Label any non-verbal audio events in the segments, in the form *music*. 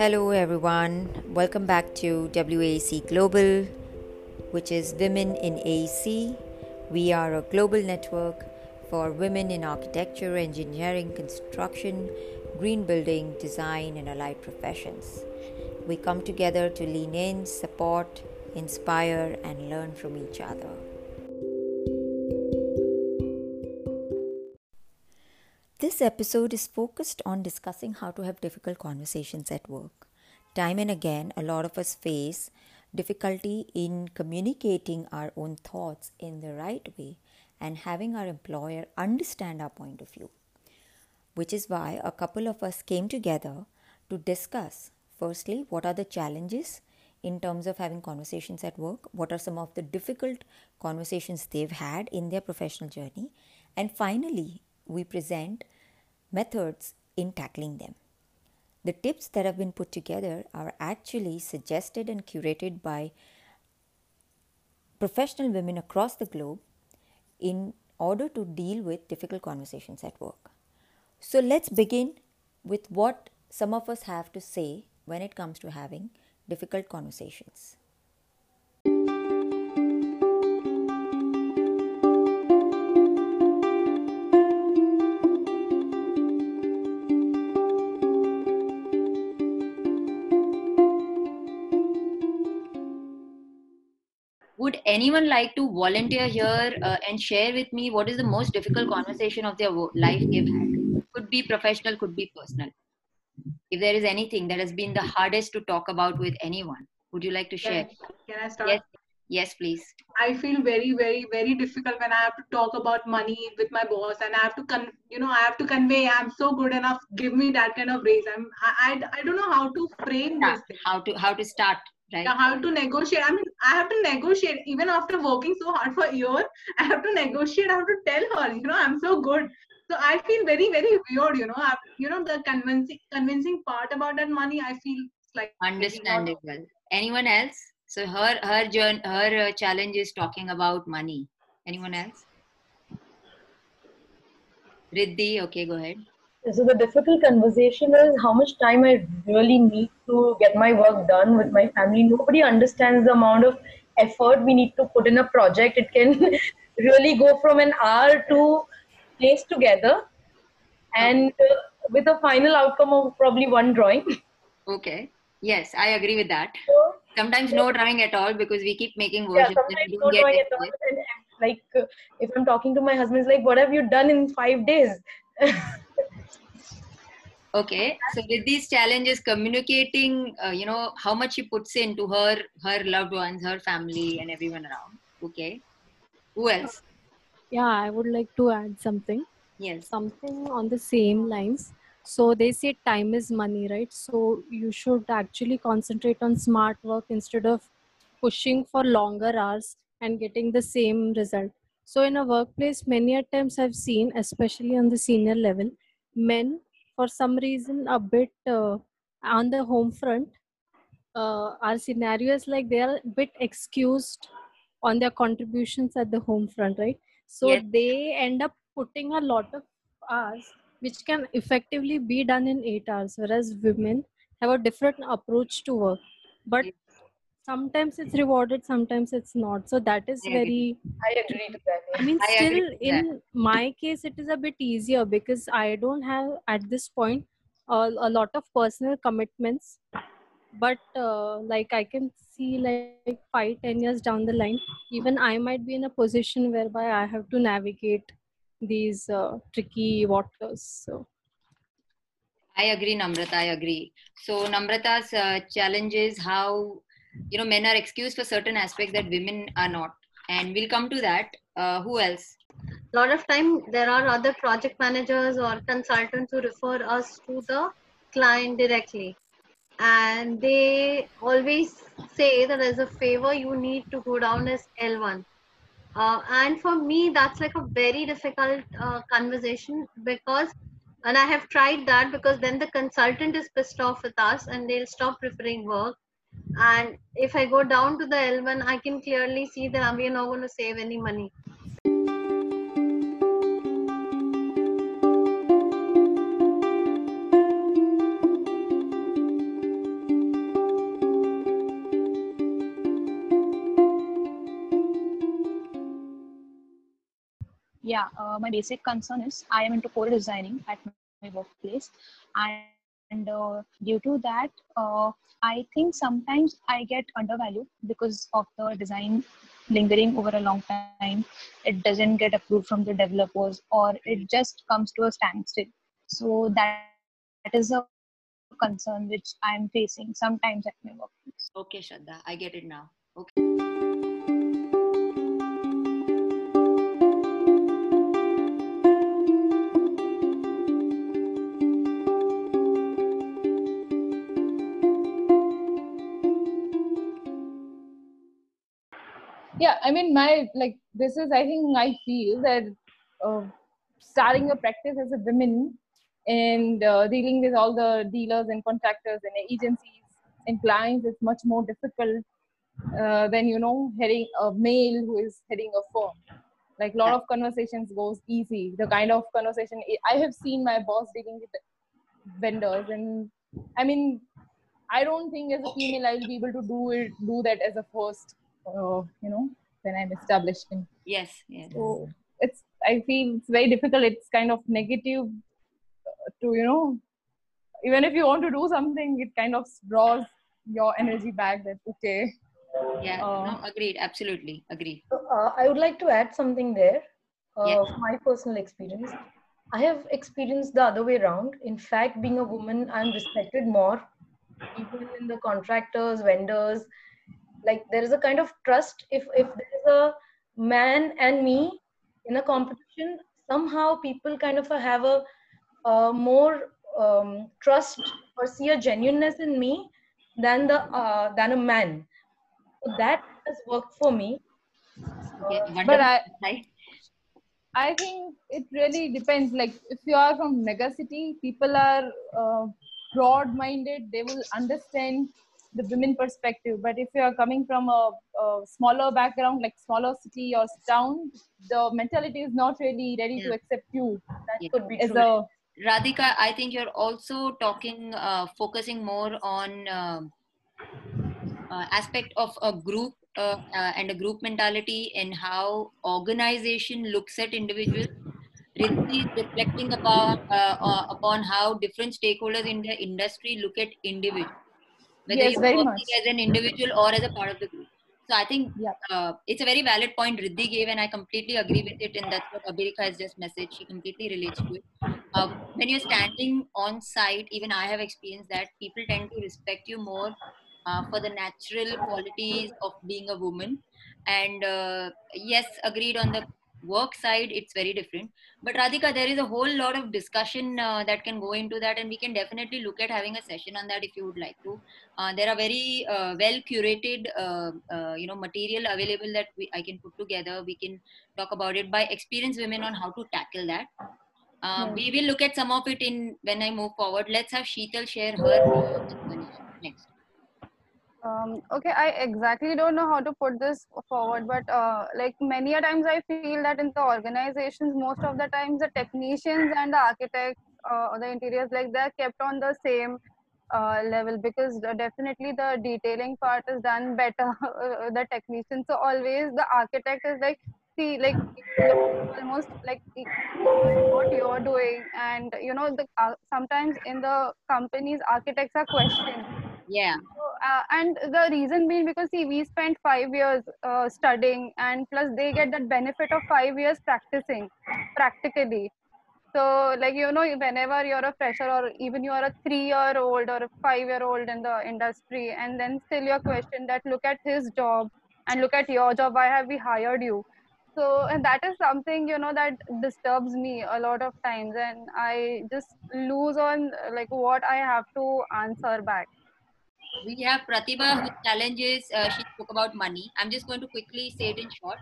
Hello, everyone. Welcome back to WAC Global, which is Women in AEC. We are a global network for women in architecture, engineering, construction, green building, design, and allied professions. We come together to lean in, support, inspire, and learn from each other. This episode is focused on discussing how to have difficult conversations at work. Time and again, a lot of us face difficulty in communicating our own thoughts in the right way and having our employer understand our point of view. Which is why a couple of us came together to discuss firstly, what are the challenges in terms of having conversations at work? What are some of the difficult conversations they've had in their professional journey? And finally, we present methods in tackling them. The tips that have been put together are actually suggested and curated by professional women across the globe in order to deal with difficult conversations at work. So let's begin with what some of us have to say when it comes to having difficult conversations. Would anyone like to volunteer here uh, and share with me what is the most difficult conversation of their life they've had? Could be professional could be personal. If there is anything that has been the hardest to talk about with anyone would you like to share? Can, i start? Yes yes please. I feel very very very difficult when i have to talk about money with my boss and i have to con- you know i have to convey i'm so good enough give me that kind of raise. I'm i i, I don't know how to frame yeah. this thing. how to how to start right? How to negotiate. I mean i have to negotiate even after working so hard for a year i have to negotiate i have to tell her you know i'm so good. So i feel very very weird you know I, you know the convincing convincing part about that money i feel like understandable. Anyone else? So her her journey, her uh, challenge is talking about money. Anyone else? Riddhi okay go ahead so the difficult conversation is how much time I really need to get my work done with my family. Nobody understands the amount of effort we need to put in a project. It can *laughs* really go from an hour to days together, and uh, with a final outcome of probably one drawing. Okay. Yes, I agree with that. So, sometimes no drawing at all because we keep making versions. Yeah, sometimes no drawing at all. And, like uh, if I'm talking to my husband, it's like, "What have you done in five days?" *laughs* okay so with these challenges communicating uh, you know how much she puts into her her loved ones her family and everyone around. Okay. Who else? Yeah i would like to add something. Yes. Something on the same lines. So they say time is money right? So you should actually concentrate on smart work instead of pushing for longer hours and getting the same result. So in a workplace many times i've seen especially on the senior level men for some reason a bit uh, on the home front uh, our scenario is like they are a bit excused on their contributions at the home front right? So yes. they end up putting a lot of hours which can effectively be done in 8 hours whereas women have a different approach to work. But sometimes it's rewarded sometimes it's not. So that is very i agree to that. I mean I still in my case it is a bit easier because i don't have at this point uh, a lot of personal commitments. But uh, like i can see like five ten years down the line even i might be in a position whereby i have to navigate these uh, tricky waters. So i agree namrata. I agree. So namrata's uh, challenge is how you know men are excused for certain aspects that women are not. And we'll come to that. Uh, who else? A lot of time there are other project managers or consultants who refer us to the client directly. And they always say that as a favor you need to go down as l1 uh, and for me that's like a very difficult uh, conversation because and i have tried that because then the consultant is pissed off with us and they'll stop referring work and if I go down to the L1, I can clearly see that we are not going to save any money. yeah, uh, my basic concern is I am into core designing at my workplace, and uh, due to that, uh, I think sometimes I get undervalued because of the design lingering over a long time. It doesn't get approved from the developers, or it just comes to a standstill. So that, that is a concern which I'm facing sometimes at my workplace. Okay, Shraddha, I get it now. Okay. I mean my like this is i think i feel that uh, starting a practice as a woman and uh, dealing with all the dealers and contractors and agencies and clients is much more difficult uh, than you know heading a male who is heading a firm. Like a lot of conversations goes easy. The kind of conversation i have seen my boss dealing with vendors and i mean i don't think as a female i will be able to do it do that as a first uh, you know when i'm establishing Yes, yes. so it's i feel it's very difficult it's kind of negative uh, to you know even if you want to do something it kind of draws your energy back that okay Yeah, Uh, no, agreed. Absolutely, agreed. So, uh, I would like to add something there. Uh, Yes. My personal experience. I have experienced the other way around. In fact, being a woman, I'm respected more, even in the contractors, vendors. Like there is a kind of trust. If if there is a man and me in a competition, somehow people kind of have a, uh more um, trust or see a genuineness in me than the uh, than a man. So that has worked for me. Okay, Uh, wonderful. but i right? i think it really depends like if you are from mega city people are uh, broad minded they will understand the women perspective but if you are coming from a, a smaller background like smaller city or town the mentality is not really ready to accept you that Yeah. could be as true. a Radhika, I think you're also talking, uh, focusing more on um uh, aspect of a group uh, uh, and a group mentality and how organization looks at individuals. Reflecting upon uh, uh, upon how different stakeholders in the industry look at individuals, whether Yes, you're very working much. as an individual or as a part of the group. So I think Yeah. uh, it's a very valid point Riddhi gave, and I completely agree with it. And that's what Abhirika has just messaged. She completely relates to it. Uh, when you're standing on site, even I have experienced that people tend to respect you more uh, for the natural qualities of being a woman. And uh, yes, agreed on the work side, it's very different. But Radhika, there is a whole lot of discussion uh, that can go into that, and we can definitely look at having a session on that if you would like to. Uh, there are very uh, well curated, uh, uh, you know, material available that we, I can put together. We can talk about it by experienced women on how to tackle that. Uh, Right. We will look at some of it in when I move forward. Let's have Sheetal share her next. Um, okay i exactly don't know how to put this forward but uh, like many a times i feel that in the organizations most of the times the technicians and the architects uh, or the interiors like they're kept on the same uh, level because definitely the detailing part is done better *laughs* uh, the technician. So always the architect is like see like almost like what you're doing and you know the uh, sometimes in the companies architects are questioned Yeah, uh, and the reason being because see we spent five years uh, studying and plus they get that benefit of five years practicing practically. So like you know whenever you're a fresher or even you are a three year old or a five year old in the industry and then still your question that look at his job and look at your job. Why have we hired you? So and that is something you know that disturbs me a lot of times and i just lose on like what i have to answer back we have Pratibha whose challenge is uh, she spoke about money. I'm just going to quickly say it in short.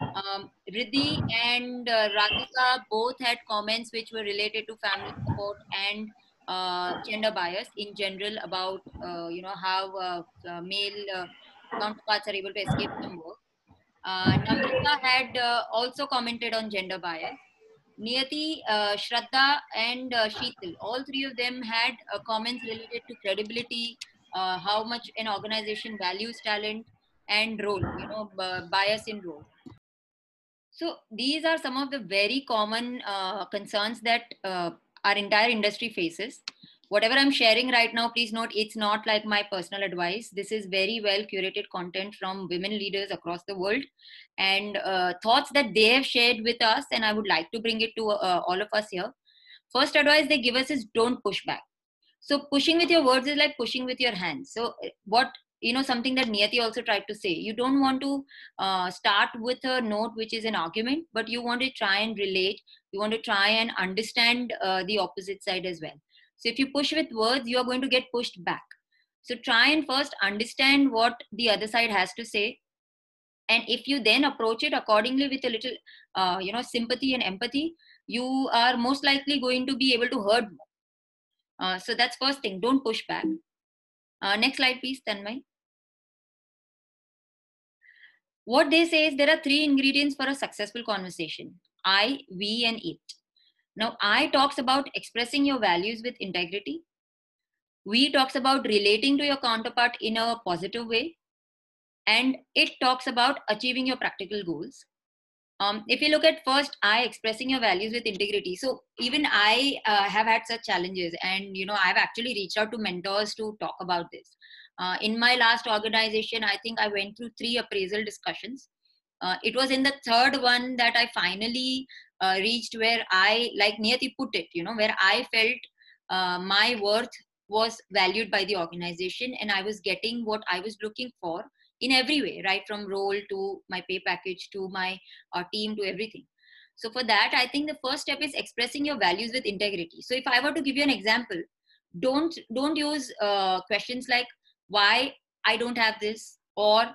Um, Riddhi and uh, Radhika both had comments which were related to family support and uh, gender bias in general about uh, you know how uh, male uh, counterparts are able to escape from work. Uh, Namrata had also commented on gender bias. Niyati, uh, Shraddha, and uh, Sheetal, all three of them had comments related to credibility, uh, how much an organization values talent, and role, you know, bias in role. So these are some of the very common uh, concerns that uh, our entire industry faces. Whatever I'm sharing right now, please note it's not like my personal advice. This is very well curated content from women leaders across the world and uh, thoughts that they have shared with us. And I would like to bring it to uh, all of us here. First advice they give us is don't push back. So pushing with your words is like pushing with your hands. So uh, what you know something that niyati also tried to say you don't want to uh, start with a note which is an argument but you want to try and relate you want to try and understand uh, the opposite side as well. So if you push with words you are going to get pushed back. So try and first understand what the other side has to say. And if you then approach it accordingly with a little uh, you know sympathy and empathy you are most likely going to be able to hurt more uh, so that's first thing don't push back uh, next slide, please, Tanmay. What they say is there are three ingredients for a successful conversation I, we, and it. Now, I talks about expressing your values with integrity. We talks about relating to your counterpart in a positive way. And it talks about achieving your practical goals. Um, if you look at first i expressing your values with integrity. So even i uh, have had such challenges and you know i've actually reached out to mentors to talk about this. Uh, in my last organization i think i went through three appraisal discussions. Uh, it was in the third one that i finally uh, reached where i like niyati put it you know where i felt uh, my worth was valued by the organization and i was getting what i was looking for in every way right from role to my pay package to my uh, team to everything. So for that i think the first step is expressing your values with integrity. So if i were to give you an example don't don't use uh, questions like why i don't have this? or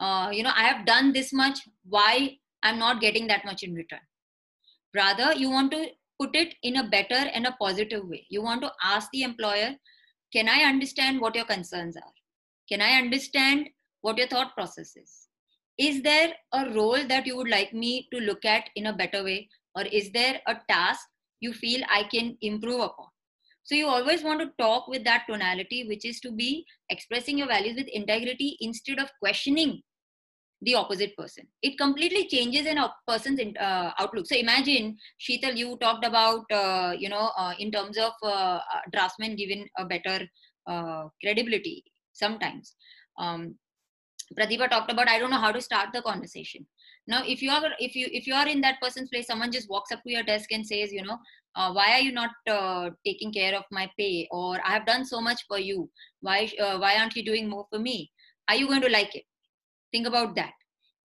uh, you know i have done this much why i'm not getting that much in return? Rather you want to put it in a better and a positive way. You want to ask the employer can i understand what your concerns are? Can i understand what your thought process is. Is there a role that you would like me to look at in a better way? Or is there a task you feel I can improve upon? So you always want to talk with that tonality, which is to be expressing your values with integrity instead of questioning the opposite person. It completely changes a person's uh, outlook. So imagine, Sheetal, you talked about, uh, you know, uh, in terms of uh, uh, draftsman given a better uh, credibility sometimes. Um, Pratibha talked about, I don't know how to start the conversation. Now, if you are if you if you are in that person's place, someone just walks up to your desk and says, you know, uh, why are you not uh, taking care of my pay? Or I have done so much for you. Why uh, why aren't you doing more for me? Are you going to like it? Think about that.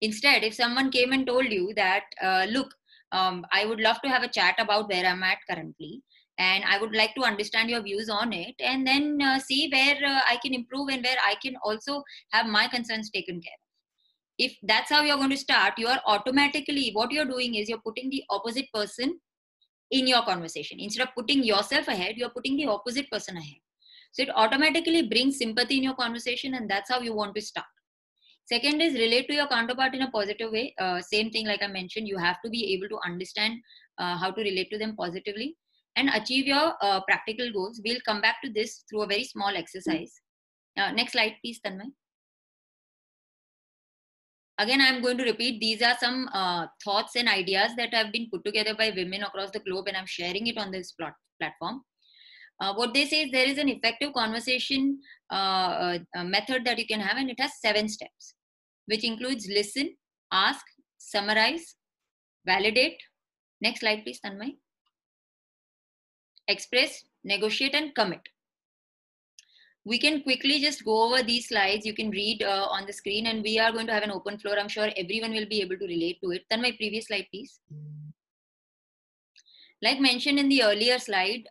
Instead, if someone came and told you that, uh, look, um, I would love to have a chat about where I'm at currently, and i would like to understand your views on it and then uh, see where uh, i can improve and where i can also have my concerns taken care of. If that's how you're going to start you are automatically what you're doing is you're putting the opposite person in your conversation. Instead of putting yourself ahead you're putting the opposite person ahead. So it automatically brings sympathy in your conversation and that's how you want to start. Second is relate to your counterpart in a positive way. Uh, same thing like i mentioned you have to be able to understand uh, how to relate to them positively and achieve your uh, practical goals. We'll come back to this through a very small exercise. Uh, next slide, please, Tanmay. Again, I'm going to repeat, these are some uh, thoughts and ideas that have been put together by women across the globe and I'm sharing it on this plot platform. Uh, what they say is there is an effective conversation uh, uh, method that you can have and it has seven steps, which includes listen, ask, summarize, validate. Next slide, please, Tanmay express, negotiate, and commit. We can quickly just go over these slides. You can read uh, on the screen, and we are going to have an open floor. I'm sure everyone will be able to relate to it. Then my previous slide, please. Like mentioned in the earlier slide,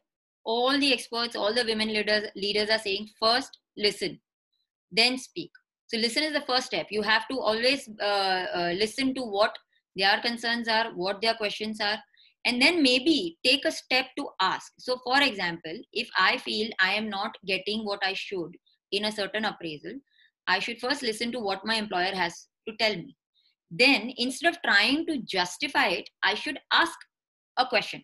all the experts, all the women leaders, leaders are saying first listen, then speak. So listen is the first step. You have to always uh, uh, listen to what their concerns are, what their questions are, and then maybe take a step to ask. So for example if i feel i am not getting what i should in a certain appraisal i should first listen to what my employer has to tell me. Then instead of trying to justify it i should ask a question.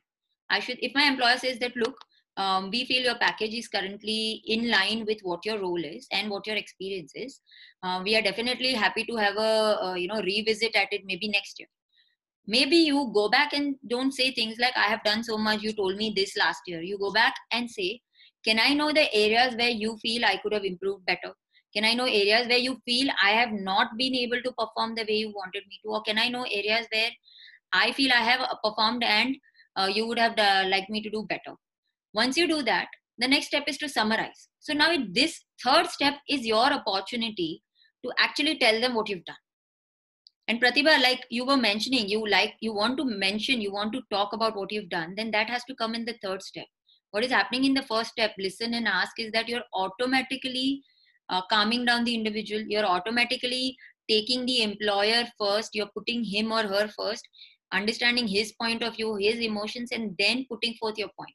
I should if my employer says that look um, we feel your package is currently in line with what your role is and what your experience is uh, we are definitely happy to have a, a you know revisit at it maybe next year maybe you go back and don't say things like i have done so much you told me this last year. You go back and say can i know the areas where you feel i could have improved better? Can i know areas where you feel i have not been able to perform the way you wanted me to? Or can i know areas where i feel i have uh, performed and uh, you would have uh, liked me to do better? Once you do that the next step is to summarize. So now this third step is your opportunity to actually tell them what you've done and pratibha like you were mentioning you like you want to mention you want to talk about what you've done then that has to come in the third step. What is happening in the first step listen and ask is that you're automatically uh, calming down the individual. You're automatically taking the employer first. You're putting him or her first understanding his point of view his emotions and then putting forth your point.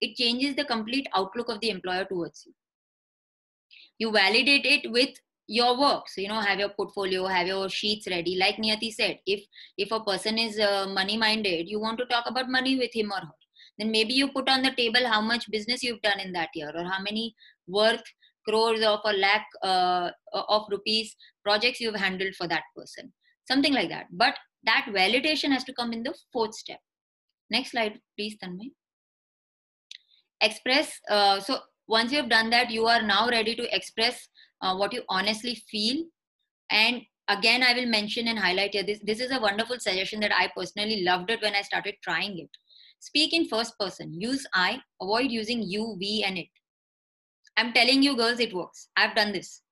It changes the complete outlook of the employer towards you. You validate it with your work so you know have your portfolio have your sheets ready. Like niyati said if if a person is uh, money minded you want to talk about money with him or her. Then maybe you put on the table how much business you've done in that year or how many worth crores of a lakh uh, of rupees projects you've handled for that person. Something like that. But that validation has to come in the fourth step. Next slide please tanmay. Express uh, so once you've done that you are now ready to express uh, what you honestly feel. And again i will mention and highlight here this this is a wonderful suggestion that i personally loved it when i started trying it. Speak in first person. Use i avoid using you we and it. I'm telling you girls it works. I've done this.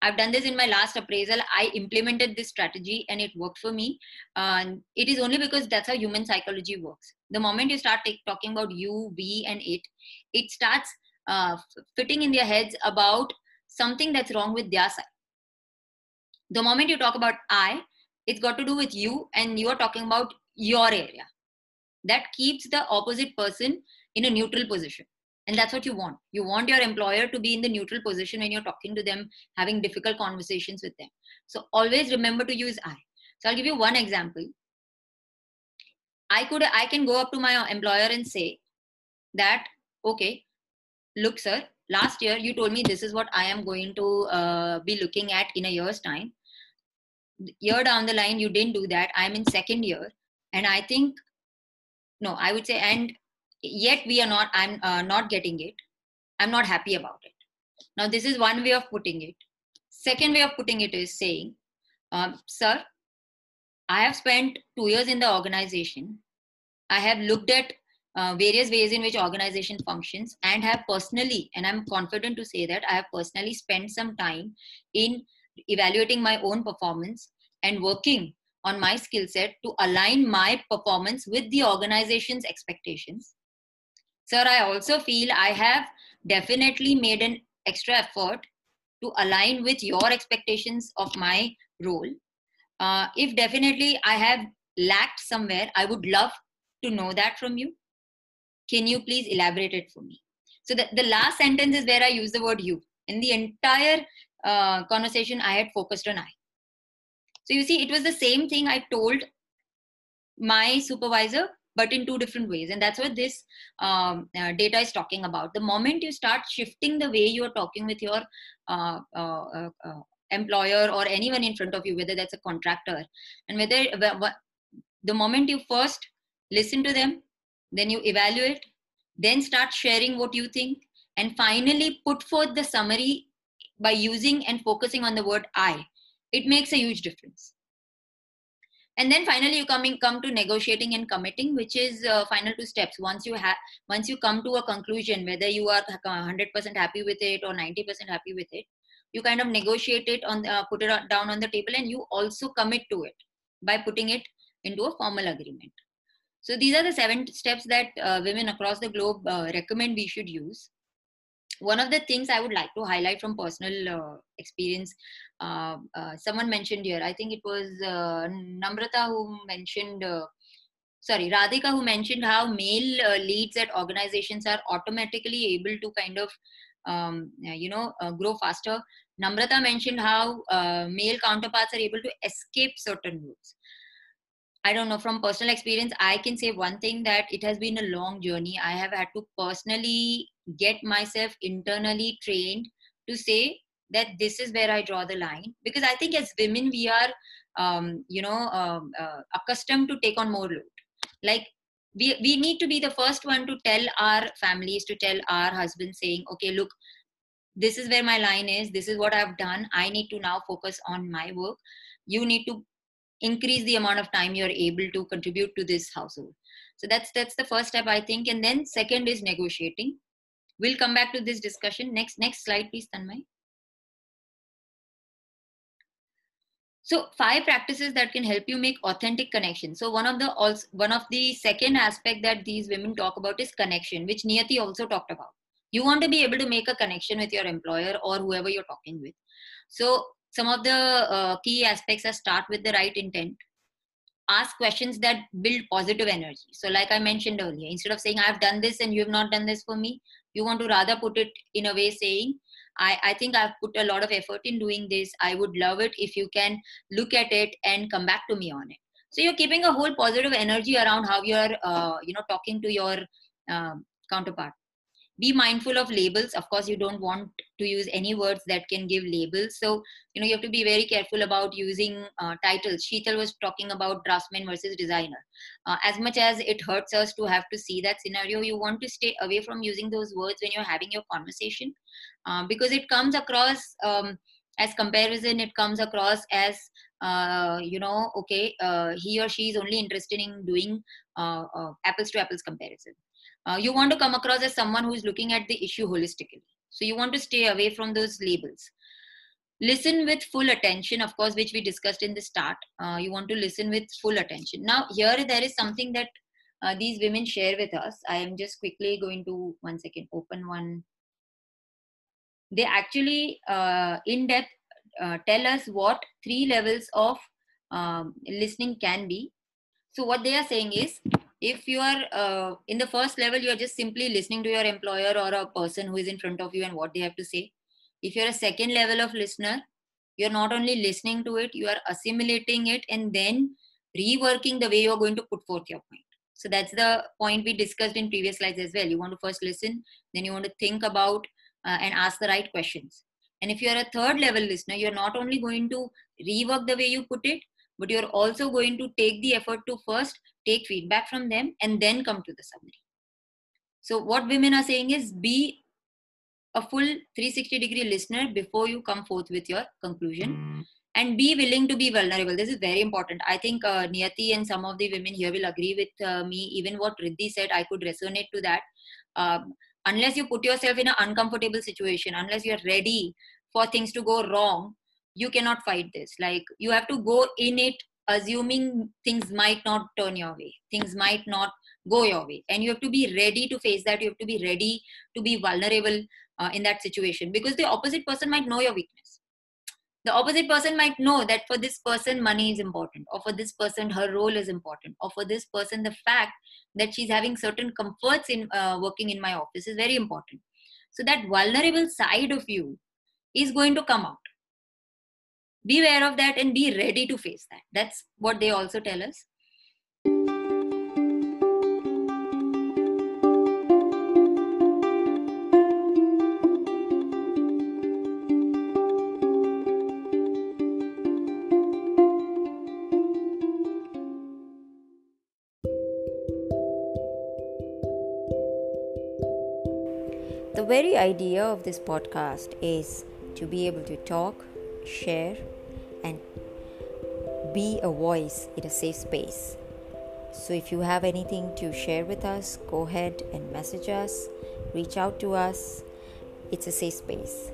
I've done this in my last appraisal. I implemented this strategy and it worked for me. And it is only because that's how human psychology works. The moment you start talking about you we and it it starts uh, fitting in their heads about something that's wrong with their side. The moment you talk about i it's got to do with you and you are talking about your area. That keeps the opposite person in a neutral position. And that's what you want. You want your employer to be in the neutral position when you're talking to them having difficult conversations with them. So always remember to use i. So i'll give you one example. I could i can go up to my employer and say that okay look sir last year you told me this is what i am going to uh, be looking at in a year's time. Year down the line you didn't do that. I'm in second year. And i think no i would say and yet we are not i'm uh, not getting it. I'm not happy about it. Now this is one way of putting it. Second way of putting it is saying um, sir i have spent two years in the organization. I have looked at uh, various ways in which organization functions and have personally and i'm confident to say that i have personally spent some time in evaluating my own performance and working on my skill set to align my performance with the organization's expectations Sir, I also feel I have definitely made an extra effort to align with your expectations of my role. Uh, if definitely I have lacked somewhere, I would love to know that from you. Can you please elaborate it for me? So the, the last sentence is where I use the word you. In the entire uh, conversation, I had focused on I. So you see, it was the same thing I told my supervisor but in two different ways and that's what this um, uh, data is talking about the moment you start shifting the way you are talking with your uh, uh, uh, uh employer or anyone in front of you whether that's a contractor and whether the moment you first listen to them then you evaluate then start sharing what you think and finally put forth the summary by using and focusing on the word i. It makes a huge difference. And then finally you coming come to negotiating and committing which is uh, final two steps. Once you have once you come to a conclusion whether you are 100% happy with it or 90% happy with it you kind of negotiate it on uh, put it down on the table and you also commit to it by putting it into a formal agreement so these are the seven steps that uh, women across the globe uh, recommend we should use. One of the things i would like to highlight from personal uh, experience uh, uh, someone mentioned here i think it was uh, namrata who mentioned sorry radhika who mentioned how male leads at organizations are automatically able to kind of um, you know grow faster. Namrata mentioned how male counterparts are able to escape certain rules I don't know from personal experience, I can say one thing that it has been a long journey. I have had to personally get myself internally trained to say that this is where I draw the line. Because I think as women, we are um, you know um, uh, accustomed to take on more load like we, we need to be the first one to tell our families to tell our husbands saying okay look this is where my line is this is what i've done i need to now focus on my work you need to increase the amount of time you're able to contribute to this household. So that's that's the first step i think. And then second is negotiating. We'll come back to this discussion. Next next slide please tanmay. So five practices that can help you make authentic connection. So one of the also one of the second aspect that these women talk about is connection which niyati also talked about. You want to be able to make a connection with your employer or whoever you're talking with. So some of the uh, key aspects are start with the right intent ask questions that build positive energy so like i mentioned earlier instead of saying i've done this and you have not done this for me you want to rather put it in a way saying I, I think I've put a lot of effort in doing this. I would love it if you can look at it and come back to me on it. So you're keeping a whole positive energy around how you're, uh, you know, talking to your um, counterpart. Be mindful of labels. Of course, you don't want to use any words that can give labels. So, you know, you have to be very careful about using uh, titles. Sheetal was talking about draftsman versus designer. Uh, as much as it hurts us to have to see that scenario, you want to stay away from using those words when you're having your conversation uh, because it comes across um, as comparison it comes across as uh, you know okay uh, he or she is only interested in doing uh, uh, apples to apples comparison you want to come across as someone who is looking at the issue holistically. So you want to stay away from those labels. Listen with full attention of course which we discussed in the start. You want to listen with full attention. Now here there is something that these women share with us. I am just quickly going to one second open one. They actually uh, in depth uh, tell us what three levels of um, listening can be. So what they are saying is if you are uh, in the first level you are just simply listening to your employer or a person who is in front of you and what they have to say. If you're a second level of listener you're not only listening to it you are assimilating it and then reworking the way you're going to put forth your point. So that's the point we discussed in previous slides as well. You want to first listen then you want to think about uh, and ask the right questions. And if you're a third level listener, you're not only going to rework the way you put it, but you're also going to take the effort to first take feedback from them and then come to the summary. So, what women are saying is be a full 360 degree listener before you come forth with your conclusion and be willing to be vulnerable. This is very important. I think uh, Niyati and some of the women here will agree with uh, me. Even what Riddhi said, I could resonate to that. Um, unless you put yourself in an uncomfortable situation unless you're ready for things to go wrong you cannot fight this like you have to go in it assuming things might not turn your way things might not go your way. And you have to be ready to face that. You have to be ready to be vulnerable uh, in that situation. Because the opposite person might know your weakness. The opposite person might know that for this person money is important or for this person her role is important or for this person the fact that she's having certain comforts in uh, working in my office is very important. So that vulnerable side of you is going to come out be aware of that and be ready to face that. That's what they also tell us. The very idea of this podcast is to be able to talk, share, and be a voice in a safe space. So, if you have anything to share with us, go ahead and message us, reach out to us. It's a safe space.